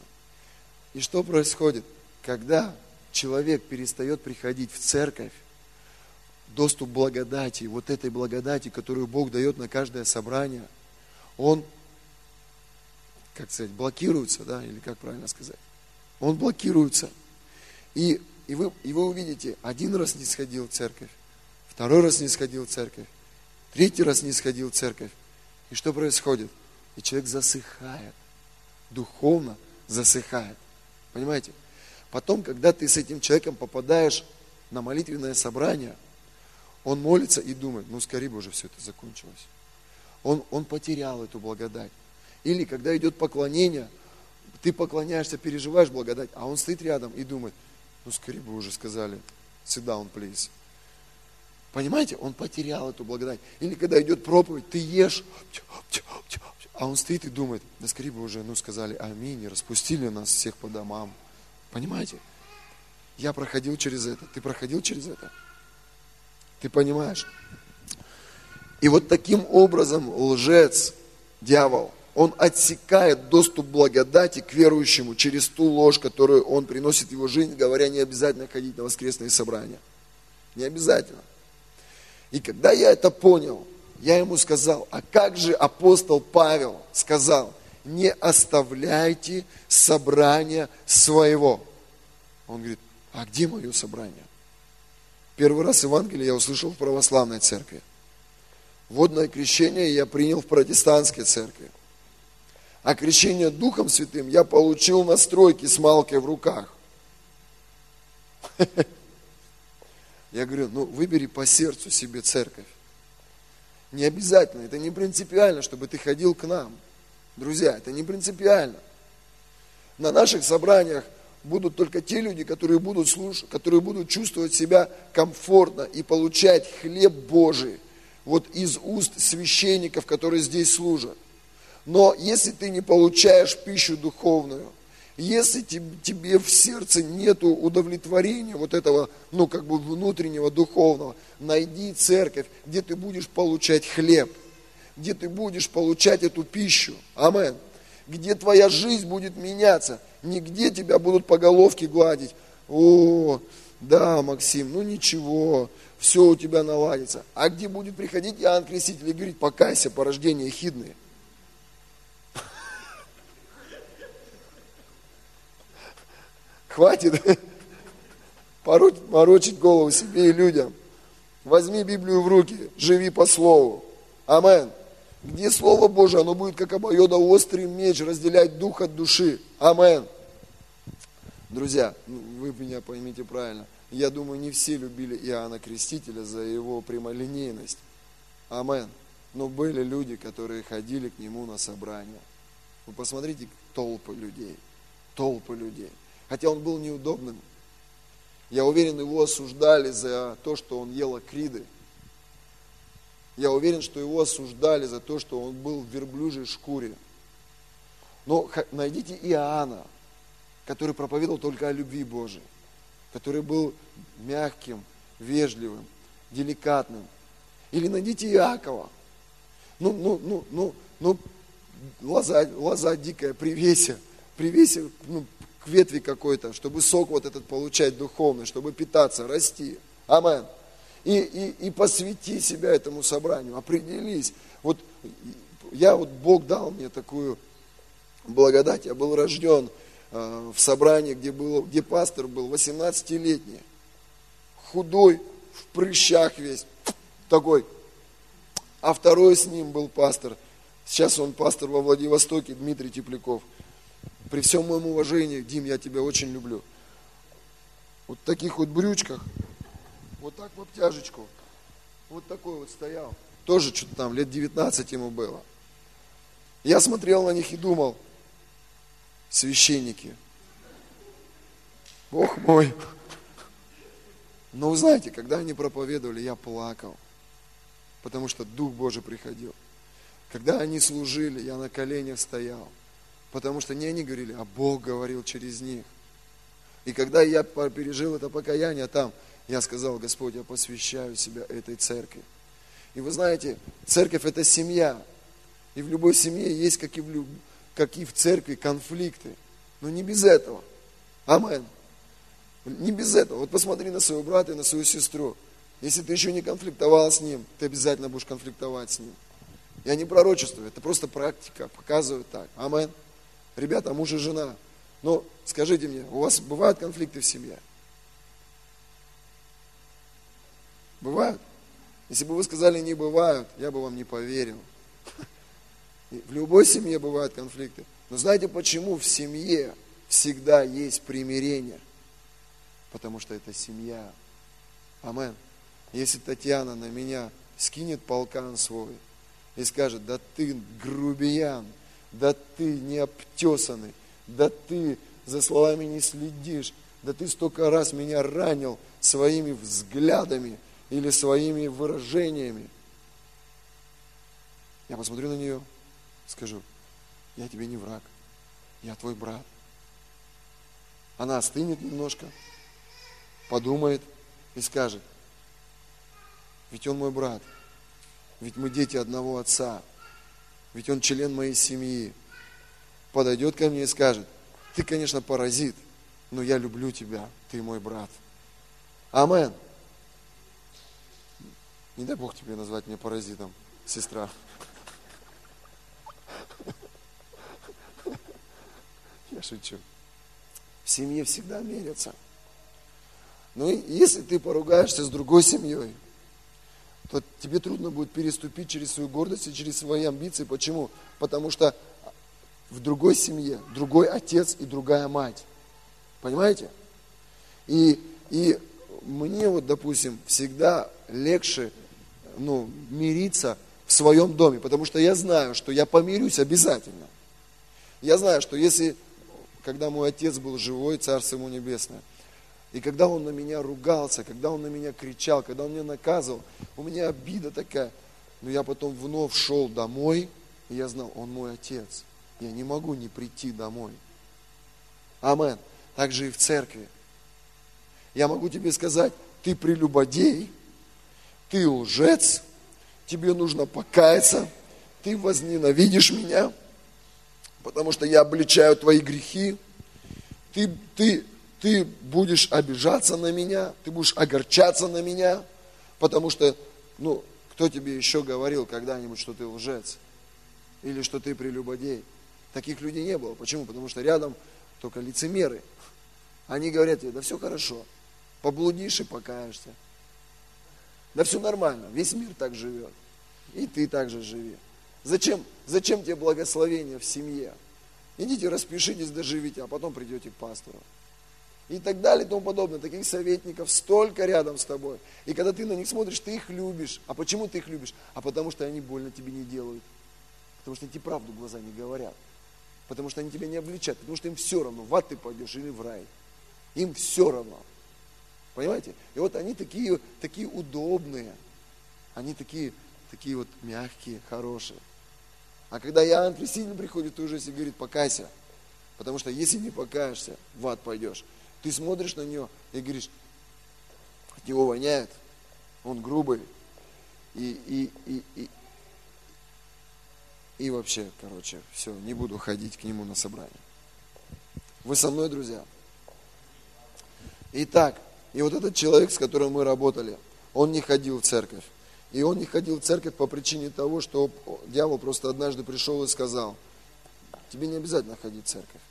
И что происходит? Когда человек перестает приходить в церковь, доступ благодати, вот этой благодати, которую Бог дает на каждое собрание, он, как сказать, блокируется, да, или как правильно сказать? Он блокируется. И, и, вы, и вы увидите, один раз не сходил в церковь, второй раз не сходил в церковь, третий раз не сходил в церковь. И что происходит? И человек засыхает, духовно засыхает. Понимаете? Потом, когда ты с этим человеком попадаешь на молитвенное собрание, он молится и думает, ну скорее бы уже все это закончилось. Он, он потерял эту благодать. Или когда идет поклонение, ты поклоняешься, переживаешь благодать, а он стоит рядом и думает, ну скорее бы уже сказали, sit down, please. Понимаете, он потерял эту благодать. Или когда идет проповедь, ты ешь, а он стоит и думает, да скорее бы уже, ну, сказали аминь, и распустили нас всех по домам. Понимаете? Я проходил через это, ты проходил через это. Ты понимаешь? И вот таким образом лжец, дьявол, он отсекает доступ благодати к верующему через ту ложь, которую он приносит в его жизнь, говоря, не обязательно ходить на воскресные собрания. Не обязательно. И когда я это понял, я ему сказал, а как же апостол Павел сказал, не оставляйте собрания своего. Он говорит, а где мое собрание? Первый раз Евангелие я услышал в православной церкви. Водное крещение я принял в протестантской церкви. А крещение Духом Святым я получил на стройке с малкой в руках. Я говорю, ну выбери по сердцу себе церковь. Не обязательно, это не принципиально, чтобы ты ходил к нам. Друзья, это не принципиально. На наших собраниях будут только те люди, которые будут слушать, которые будут чувствовать себя комфортно и получать хлеб Божий вот из уст священников, которые здесь служат. Но если ты не получаешь пищу духовную, если тебе в сердце нет удовлетворения вот этого, ну, как бы внутреннего, духовного, найди церковь, где ты будешь получать хлеб, где ты будешь получать эту пищу. Амен. Где твоя жизнь будет меняться. Не где тебя будут по головке гладить. О, да, Максим, ну ничего, все у тебя наладится. А где будет приходить Иоанн Креститель и говорить, покайся, порождение хидные. Хватит морочить голову себе и людям. Возьми Библию в руки, живи по Слову. Амен. Где Слово Божие, оно будет как обоюдоострый меч разделять дух от души. Амен. Друзья, ну, вы меня поймите правильно. Я думаю, не все любили Иоанна Крестителя за его прямолинейность. Амен. Но были люди, которые ходили к нему на собрания. Вы посмотрите толпы людей. Толпы людей хотя он был неудобным. Я уверен, его осуждали за то, что он ел акриды. Я уверен, что его осуждали за то, что он был в верблюжьей шкуре. Но найдите Иоанна, который проповедовал только о любви Божией, который был мягким, вежливым, деликатным. Или найдите Иакова. Ну, ну, ну, ну, ну, лоза, лоза дикая, привеся, привеся, ну, к ветви какой-то, чтобы сок вот этот получать духовный, чтобы питаться, расти. Амен. И, и, и посвяти себя этому собранию, определись. Вот я вот, Бог дал мне такую благодать, я был рожден э, в собрании, где, был, где пастор был 18-летний, худой, в прыщах весь, такой. А второй с ним был пастор, сейчас он пастор во Владивостоке, Дмитрий Тепляков – при всем моем уважении, Дим, я тебя очень люблю. Вот в таких вот брючках, вот так в обтяжечку, вот такой вот стоял. Тоже что-то там, лет 19 ему было. Я смотрел на них и думал, священники, Бог мой. Но вы знаете, когда они проповедовали, я плакал. потому что Дух Божий приходил. Когда они служили, я на коленях стоял, потому что не они говорили, а Бог говорил через них. И когда я пережил это покаяние там, я сказал, Господь, я посвящаю себя этой церкви. И вы знаете, церковь это семья. И в любой семье есть, как и в, люб... как и в церкви, конфликты. Но не без этого. Амен. Не без этого. Вот посмотри на своего брата и на свою сестру. Если ты еще не конфликтовал с ним, ты обязательно будешь конфликтовать с ним. Я не пророчествую, это просто практика, показывает так. Амен. Ребята, муж и жена. Но скажите мне, у вас бывают конфликты в семье? Бывают? Если бы вы сказали не бывают, я бы вам не поверил. В любой семье бывают конфликты. Но знаете почему в семье всегда есть примирение? Потому что это семья. Амен. Если Татьяна на меня скинет полкан свой и скажет, да ты грубиян, да ты необтесанный, да ты за словами не следишь, да ты столько раз меня ранил своими взглядами или своими выражениями. Я посмотрю на нее, скажу, я тебе не враг, я твой брат. Она остынет немножко, подумает и скажет, ведь он мой брат, ведь мы дети одного отца, ведь он член моей семьи. Подойдет ко мне и скажет, ты, конечно, паразит, но я люблю тебя, ты мой брат. Амен. Не дай Бог тебе назвать меня паразитом, сестра. Я шучу. В семье всегда мерятся. Ну, если ты поругаешься с другой семьей, то тебе трудно будет переступить через свою гордость и через свои амбиции. Почему? Потому что в другой семье другой отец и другая мать. Понимаете? И, и мне вот, допустим, всегда легче ну, мириться в своем доме, потому что я знаю, что я помирюсь обязательно. Я знаю, что если, когда мой отец был живой, Царство ему небесное, и когда он на меня ругался, когда он на меня кричал, когда он меня наказывал, у меня обида такая. Но я потом вновь шел домой, и я знал, он мой отец. Я не могу не прийти домой. Амен. Так же и в церкви. Я могу тебе сказать, ты прелюбодей, ты лжец, тебе нужно покаяться, ты возненавидишь меня, потому что я обличаю твои грехи, ты, ты ты будешь обижаться на меня, ты будешь огорчаться на меня, потому что, ну, кто тебе еще говорил когда-нибудь, что ты лжец? Или что ты прелюбодей? Таких людей не было. Почему? Потому что рядом только лицемеры. Они говорят тебе, да все хорошо, поблудишь и покаешься. Да все нормально, весь мир так живет. И ты так же живи. Зачем, зачем тебе благословение в семье? Идите, распишитесь, доживите, а потом придете к пастору и так далее и тому подобное. Таких советников столько рядом с тобой. И когда ты на них смотришь, ты их любишь. А почему ты их любишь? А потому что они больно тебе не делают. Потому что они тебе правду в глаза не говорят. Потому что они тебя не обличат. Потому что им все равно, в ад ты пойдешь или в рай. Им все равно. Понимаете? И вот они такие, такие удобные. Они такие, такие вот мягкие, хорошие. А когда Иоанн Креститель приходит, то уже и говорит, покайся. Потому что если не покаешься, в ад пойдешь. Ты смотришь на него и говоришь, от него воняет, он грубый. И, и, и, и, и вообще, короче, все, не буду ходить к нему на собрание. Вы со мной, друзья? Итак, и вот этот человек, с которым мы работали, он не ходил в церковь. И он не ходил в церковь по причине того, что дьявол просто однажды пришел и сказал, тебе не обязательно ходить в церковь.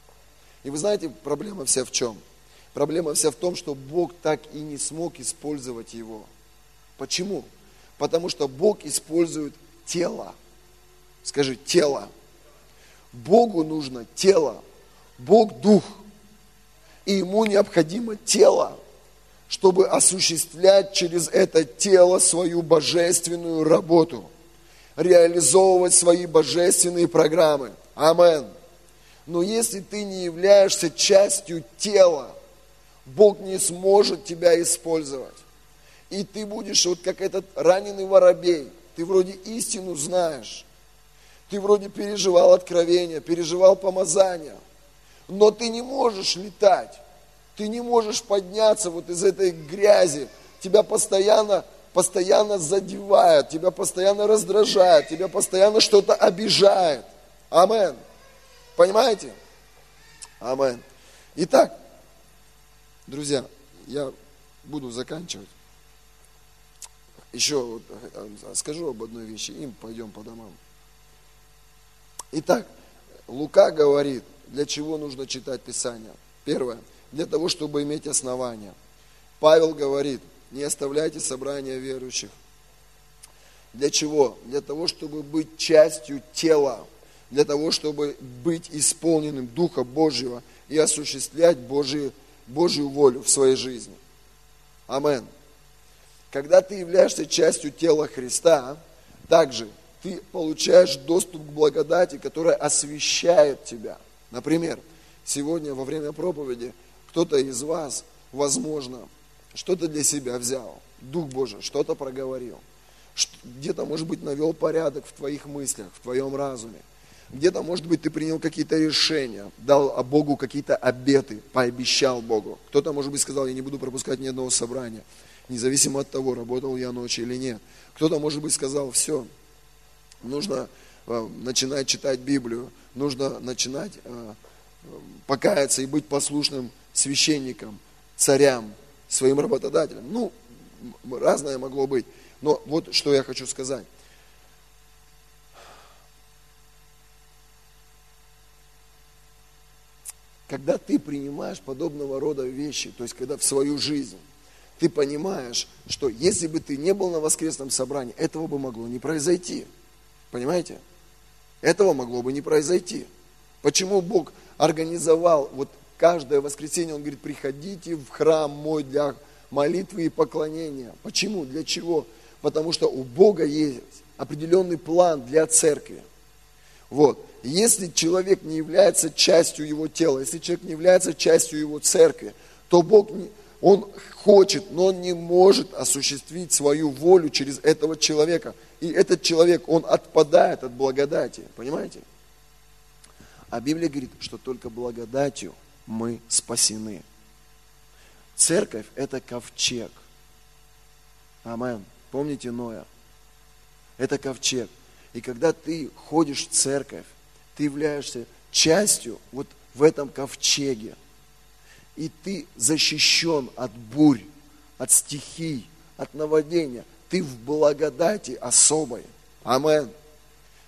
И вы знаете, проблема вся в чем? Проблема вся в том, что Бог так и не смог использовать его. Почему? Потому что Бог использует тело. Скажи, тело. Богу нужно тело. Бог дух. И ему необходимо тело, чтобы осуществлять через это тело свою божественную работу, реализовывать свои божественные программы. Амен. Но если ты не являешься частью тела, Бог не сможет тебя использовать. И ты будешь вот как этот раненый воробей. ты вроде истину знаешь, ты вроде переживал откровение, переживал помазание, но ты не можешь летать, ты не можешь подняться вот из этой грязи, тебя постоянно, постоянно задевает, тебя постоянно раздражает, тебя постоянно что-то обижает. Амен. Понимаете? Амен. Итак, друзья, я буду заканчивать. Еще э, скажу об одной вещи, им пойдем по домам. Итак, Лука говорит, для чего нужно читать Писание. Первое, для того, чтобы иметь основания. Павел говорит, не оставляйте собрания верующих. Для чего? Для того, чтобы быть частью тела, для того, чтобы быть исполненным Духа Божьего и осуществлять Божию, Божью волю в своей жизни. Амен. Когда ты являешься частью тела Христа, также ты получаешь доступ к благодати, которая освещает тебя. Например, сегодня во время проповеди кто-то из вас, возможно, что-то для себя взял. Дух Божий что-то проговорил. Где-то, может быть, навел порядок в твоих мыслях, в твоем разуме. Где-то, может быть, ты принял какие-то решения, дал Богу какие-то обеты, пообещал Богу. Кто-то, может быть, сказал, я не буду пропускать ни одного собрания, независимо от того, работал я ночью или нет. Кто-то, может быть, сказал, все, нужно э, начинать читать Библию, нужно начинать э, покаяться и быть послушным священникам, царям, своим работодателям. Ну, разное могло быть. Но вот что я хочу сказать. Когда ты принимаешь подобного рода вещи, то есть когда в свою жизнь, ты понимаешь, что если бы ты не был на воскресном собрании, этого бы могло не произойти. Понимаете? Этого могло бы не произойти. Почему Бог организовал вот каждое воскресенье, Он говорит, приходите в храм мой для молитвы и поклонения. Почему? Для чего? Потому что у Бога есть определенный план для церкви. Вот. Если человек не является частью его тела, если человек не является частью его церкви, то Бог, не, он хочет, но он не может осуществить свою волю через этого человека. И этот человек, он отпадает от благодати. Понимаете? А Библия говорит, что только благодатью мы спасены. Церковь – это ковчег. Амен. Помните Ноя? Это ковчег. И когда ты ходишь в церковь, ты являешься частью вот в этом ковчеге. И ты защищен от бурь, от стихий, от наводнения. Ты в благодати особой. Амен.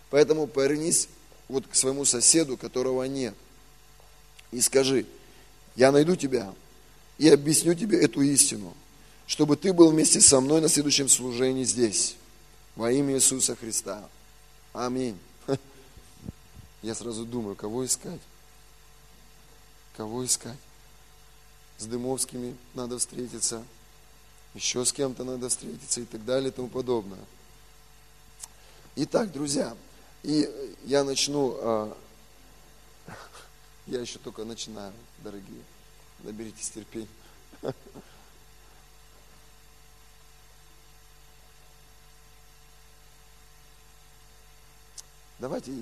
Поэтому повернись вот к своему соседу, которого нет, и скажи, я найду тебя и объясню тебе эту истину, чтобы ты был вместе со мной на следующем служении здесь, во имя Иисуса Христа. Аминь. Я сразу думаю, кого искать? Кого искать? С Дымовскими надо встретиться, еще с кем-то надо встретиться и так далее и тому подобное. Итак, друзья, и я начну, а, я еще только начинаю, дорогие, наберитесь терпения. Давайте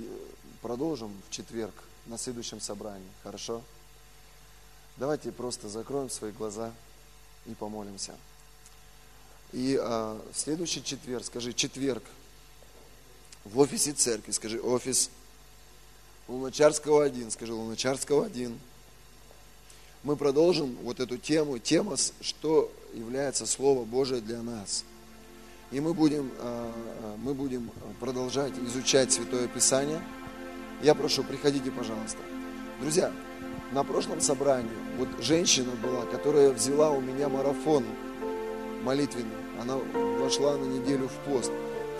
продолжим в четверг на следующем собрании, хорошо? Давайте просто закроем свои глаза и помолимся. И а, следующий четверг, скажи, четверг, в офисе церкви, скажи, офис Луначарского один, скажи, Луначарского один. Мы продолжим вот эту тему, тема, что является Слово Божие для нас. И мы будем, а, а, мы будем продолжать изучать Святое Писание. Я прошу, приходите, пожалуйста. Друзья, на прошлом собрании вот женщина была, которая взяла у меня марафон молитвенный. Она вошла на неделю в пост.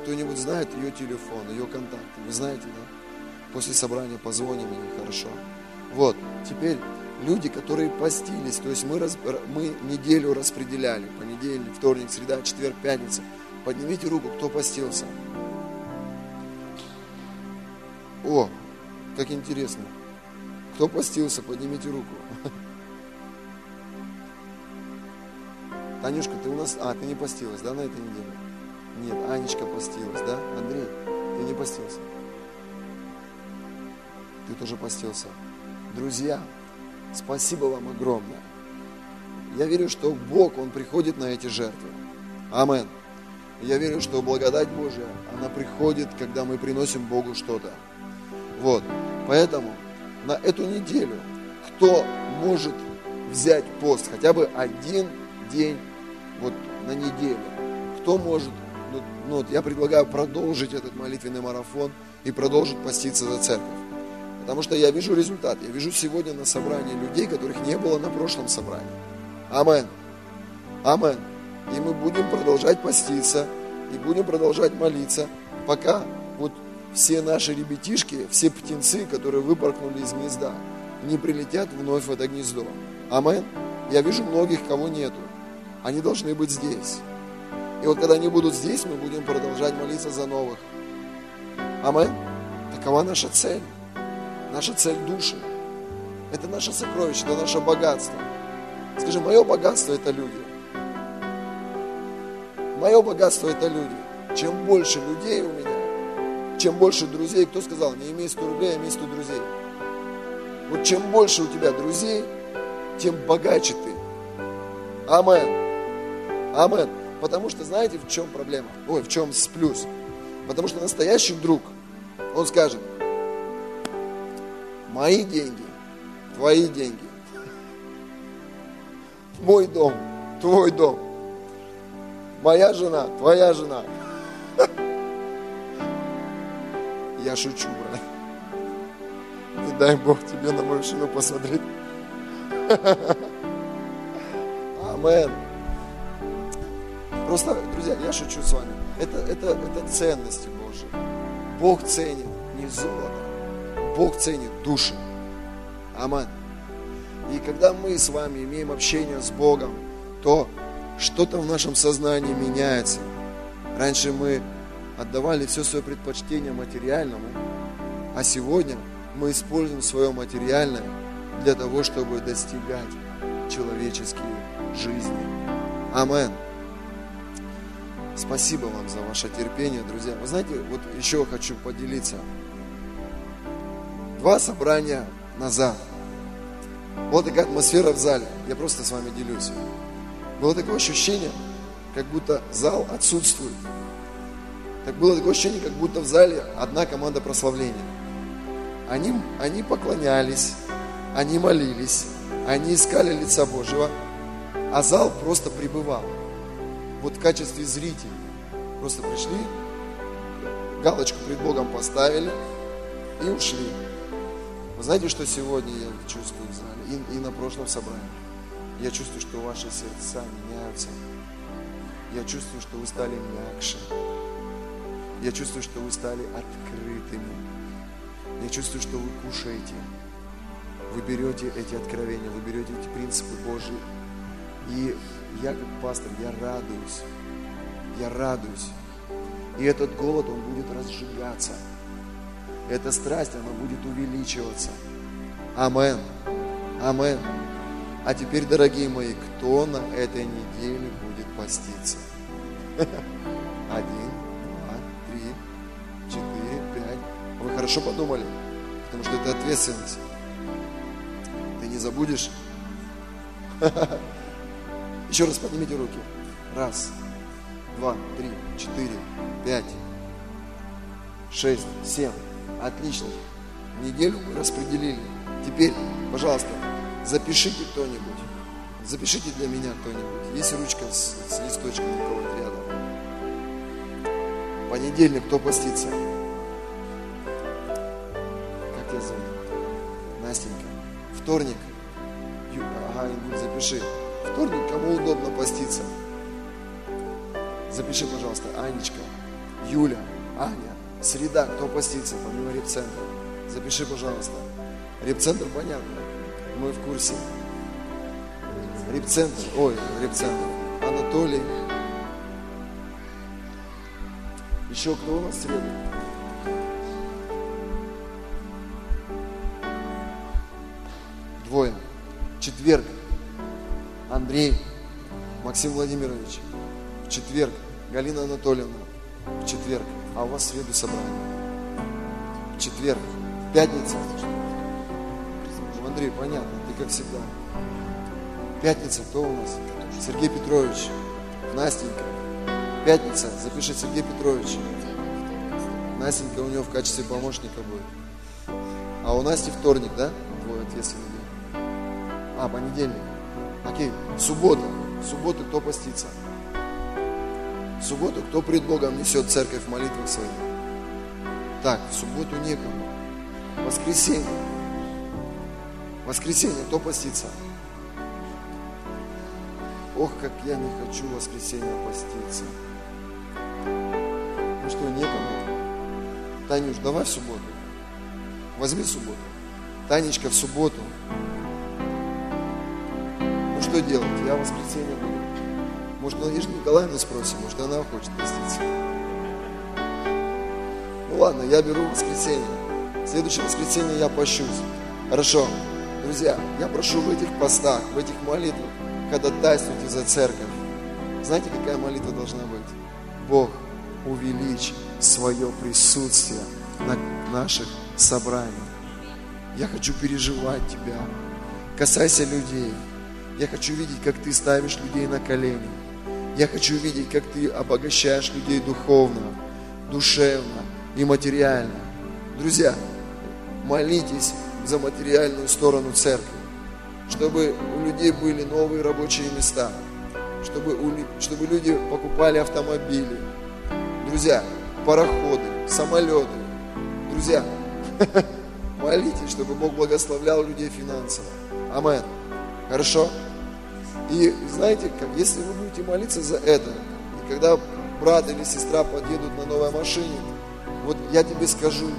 Кто-нибудь знает ее телефон, ее контакты? Вы знаете, да? После собрания позвоним ей, хорошо. Вот, теперь люди, которые постились, то есть мы, мы неделю распределяли, понедельник, вторник, среда, четверг, пятница. Поднимите руку, кто постился. О, как интересно. Кто постился, поднимите руку. Танюшка, ты у нас... А, ты не постилась, да, на этой неделе? Нет, Анечка постилась, да? Андрей, ты не постился? Ты тоже постился. Друзья, спасибо вам огромное. Я верю, что Бог, Он приходит на эти жертвы. Амен. Я верю, что благодать Божья, она приходит, когда мы приносим Богу что-то. Вот. Поэтому на эту неделю, кто может взять пост хотя бы один день вот на неделю, кто может, ну, ну, я предлагаю продолжить этот молитвенный марафон и продолжить поститься за церковь. Потому что я вижу результат. Я вижу сегодня на собрании людей, которых не было на прошлом собрании. Амен. Амен. И мы будем продолжать поститься, и будем продолжать молиться, пока вот все наши ребятишки, все птенцы, которые выпорхнули из гнезда, не прилетят вновь в это гнездо. Амен. Я вижу многих, кого нету. Они должны быть здесь. И вот когда они будут здесь, мы будем продолжать молиться за новых. Амен. Такова наша цель. Наша цель души. Это наше сокровище, это наше богатство. Скажи, мое богатство это люди. Мое богатство это люди. Чем больше людей у меня, чем больше друзей, кто сказал, не имей 100 рублей, а имей 100 друзей. Вот чем больше у тебя друзей, тем богаче ты. Амен. Амен. Потому что знаете, в чем проблема? Ой, в чем плюс? Потому что настоящий друг, он скажет, мои деньги, твои деньги, мой дом, твой дом, моя жена, твоя жена. Я шучу, брат. Не дай Бог тебе на мою жену посмотреть. Амен. Просто, друзья, я шучу с вами. Это, это, это ценности Божьи. Бог ценит не золото, Бог ценит души. Амин. И когда мы с вами имеем общение с Богом, то что-то в нашем сознании меняется. Раньше мы отдавали все свое предпочтение материальному, а сегодня мы используем свое материальное для того, чтобы достигать человеческие жизни. Амин. Спасибо вам за ваше терпение, друзья. Вы знаете, вот еще хочу поделиться. Два собрания назад. Вот такая атмосфера в зале. Я просто с вами делюсь. Было такое ощущение, как будто зал отсутствует. Так было такое ощущение, как будто в зале одна команда прославления. Они, они поклонялись, они молились, они искали лица Божьего, а зал просто пребывал вот в качестве зрителей просто пришли, галочку перед Богом поставили и ушли. Вы знаете, что сегодня я чувствую в зале и, и на прошлом собрании? Я чувствую, что ваши сердца меняются. Я чувствую, что вы стали мягче. Я чувствую, что вы стали открытыми. Я чувствую, что вы кушаете. Вы берете эти откровения, вы берете эти принципы Божьи. И я как пастор, я радуюсь. Я радуюсь. И этот голод, он будет разжигаться. Эта страсть, она будет увеличиваться. Амен. Амен. А теперь, дорогие мои, кто на этой неделе будет поститься? Один, два, три, четыре, пять. Вы хорошо подумали? Потому что это ответственность. Ты не забудешь? Еще раз поднимите руки. Раз, два, три, четыре, пять, шесть, семь. Отлично. Неделю мы распределили. Теперь, пожалуйста, запишите кто-нибудь. Запишите для меня кто-нибудь. Есть ручка с, с листочком у кого-то рядом. Понедельник кто постится? Как тебя зовут? Настенька. Вторник. Ю, ага, запиши. Вторник, кому удобно поститься? Запиши, пожалуйста, Анечка, Юля, Аня. Среда, кто постится, помимо репцентра? Запиши, пожалуйста. Репцентр, понятно. Мы в курсе. Репцентр, ой, репцентр. Анатолий. Еще кто у нас среду? Двое. Четверг. Андрей, Максим Владимирович, в четверг Галина Анатольевна, в четверг, а у вас среду собрание. Четверг, пятница. Андрей, понятно, ты как всегда. Пятница, кто у нас? Сергей Петрович, Настенька. Пятница, запиши Сергей Петрович. Настенька у него в качестве помощника будет. А у Насти вторник, да? Твой ответственный день. А, понедельник. Окей, суббота. В субботу кто постится? В субботу кто пред Богом несет церковь в молитвах своих? Так, в субботу некому. Воскресенье. Воскресенье кто постится? Ох, как я не хочу в воскресенье поститься. Ну что, некому? Танюш, давай в субботу. Возьми субботу. Танечка в субботу. Ну что делать? Я в воскресенье буду. Может, Надежду Николаевну спросим, может, она хочет поститься. Ну ладно, я беру воскресенье. Следующее воскресенье я пощусь. Хорошо. Друзья, я прошу в этих постах, в этих молитвах, ходатайствуйте за церковь. Знаете, какая молитва должна быть? Бог, увеличь свое присутствие на наших собраниях. Я хочу переживать Тебя. Касайся людей. Я хочу видеть, как Ты ставишь людей на колени. Я хочу видеть, как Ты обогащаешь людей духовно, душевно и материально. Друзья, молитесь за материальную сторону церкви, чтобы у людей были новые рабочие места, чтобы, у, чтобы люди покупали автомобили. Друзья, пароходы, самолеты. Друзья, молитесь, чтобы Бог благословлял людей финансово. Амен. Хорошо? И знаете, если вы будете молиться за это, и когда брат или сестра подъедут на новой машине, вот я тебе скажу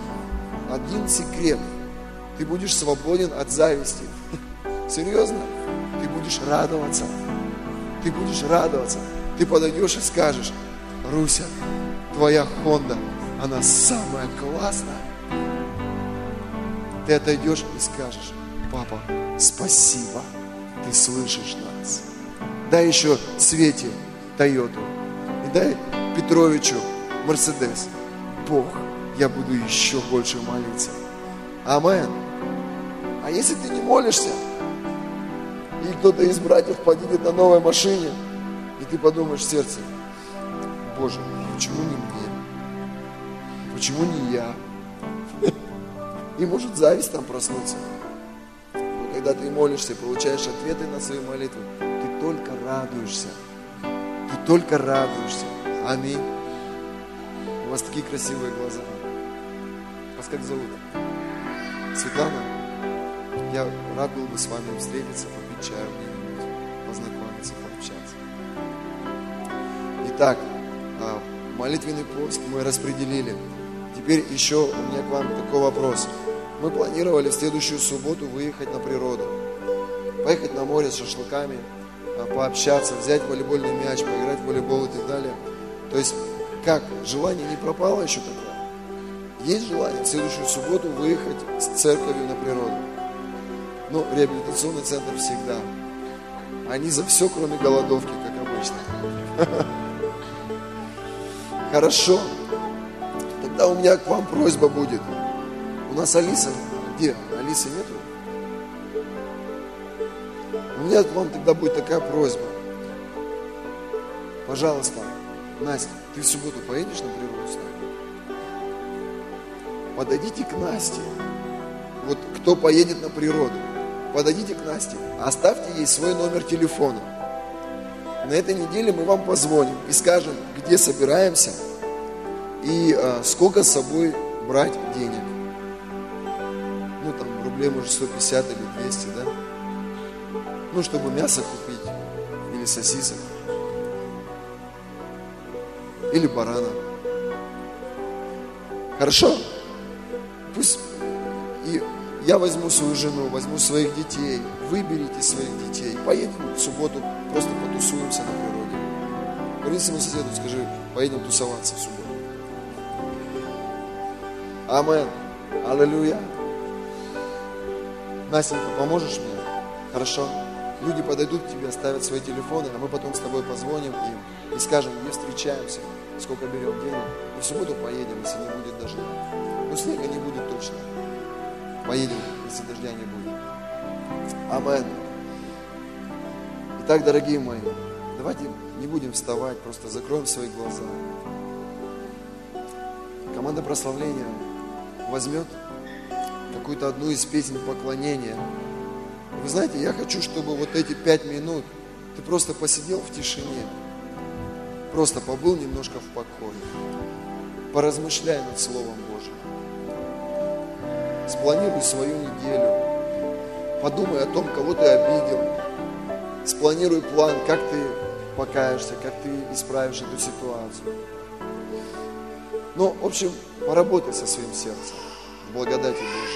один секрет. Ты будешь свободен от зависти. Серьезно? Ты будешь радоваться. Ты будешь радоваться. Ты подойдешь и скажешь, Руся, твоя Хонда, она самая классная. Ты отойдешь и скажешь, папа, спасибо, ты слышишь нас. Дай еще Свете Тойоту. И дай Петровичу Мерседес. Бог, я буду еще больше молиться. Амен. А если ты не молишься, и кто-то из братьев подъедет на новой машине, и ты подумаешь в сердце, Боже, почему не мне? Почему не я? И может зависть там проснуться. Когда ты молишься, получаешь ответы на свои молитвы, ты только радуешься. Ты только радуешься. Аминь. У вас такие красивые глаза. Вас как зовут? Светлана? Я рад был бы с вами встретиться, попить чаю познакомиться, пообщаться. Итак, а, молитвенный пост мы распределили. Теперь еще у меня к вам такой вопрос. Мы планировали в следующую субботу выехать на природу. Поехать на море с шашлыками, а, пообщаться, взять волейбольный мяч, поиграть в волейбол и так далее. То есть, как, желание не пропало еще такое? Есть желание в следующую субботу выехать с церковью на природу. Ну, реабилитационный центр всегда. Они за все, кроме голодовки, как обычно. Хорошо. Тогда у меня к вам просьба будет. Нас Алиса, где? Алисы нету? У меня к вам тогда будет такая просьба. Пожалуйста, Настя, ты в субботу поедешь на природу с нами? Подойдите к Насте. Вот кто поедет на природу, подойдите к Насте, оставьте ей свой номер телефона. На этой неделе мы вам позвоним и скажем, где собираемся и а, сколько с собой брать денег. Рублей, может, 150 или 200, да? Ну, чтобы мясо купить или сосисок. Или барана. Хорошо? Пусть и я возьму свою жену, возьму своих детей, выберите своих детей, поедем в субботу, просто потусуемся на природе. Поверни своему соседу, скажи, поедем тусоваться в субботу. Амен. Аллилуйя. Настенька, поможешь мне? Хорошо? люди подойдут к тебе, оставят свои телефоны, а мы потом с тобой позвоним им и скажем, где встречаемся, сколько берем денег. И в субботу поедем, если не будет дождя. Ну, снега не будет точно. Поедем, если дождя не будет. Амен. Итак, дорогие мои, давайте не будем вставать, просто закроем свои глаза. Команда прославления возьмет какую-то одну из песен поклонения. Вы знаете, я хочу, чтобы вот эти пять минут ты просто посидел в тишине, просто побыл немножко в покое, поразмышляй над Словом Божьим, спланируй свою неделю, подумай о том, кого ты обидел, спланируй план, как ты покаешься, как ты исправишь эту ситуацию. Ну, в общем, поработай со своим сердцем благодати Божьей.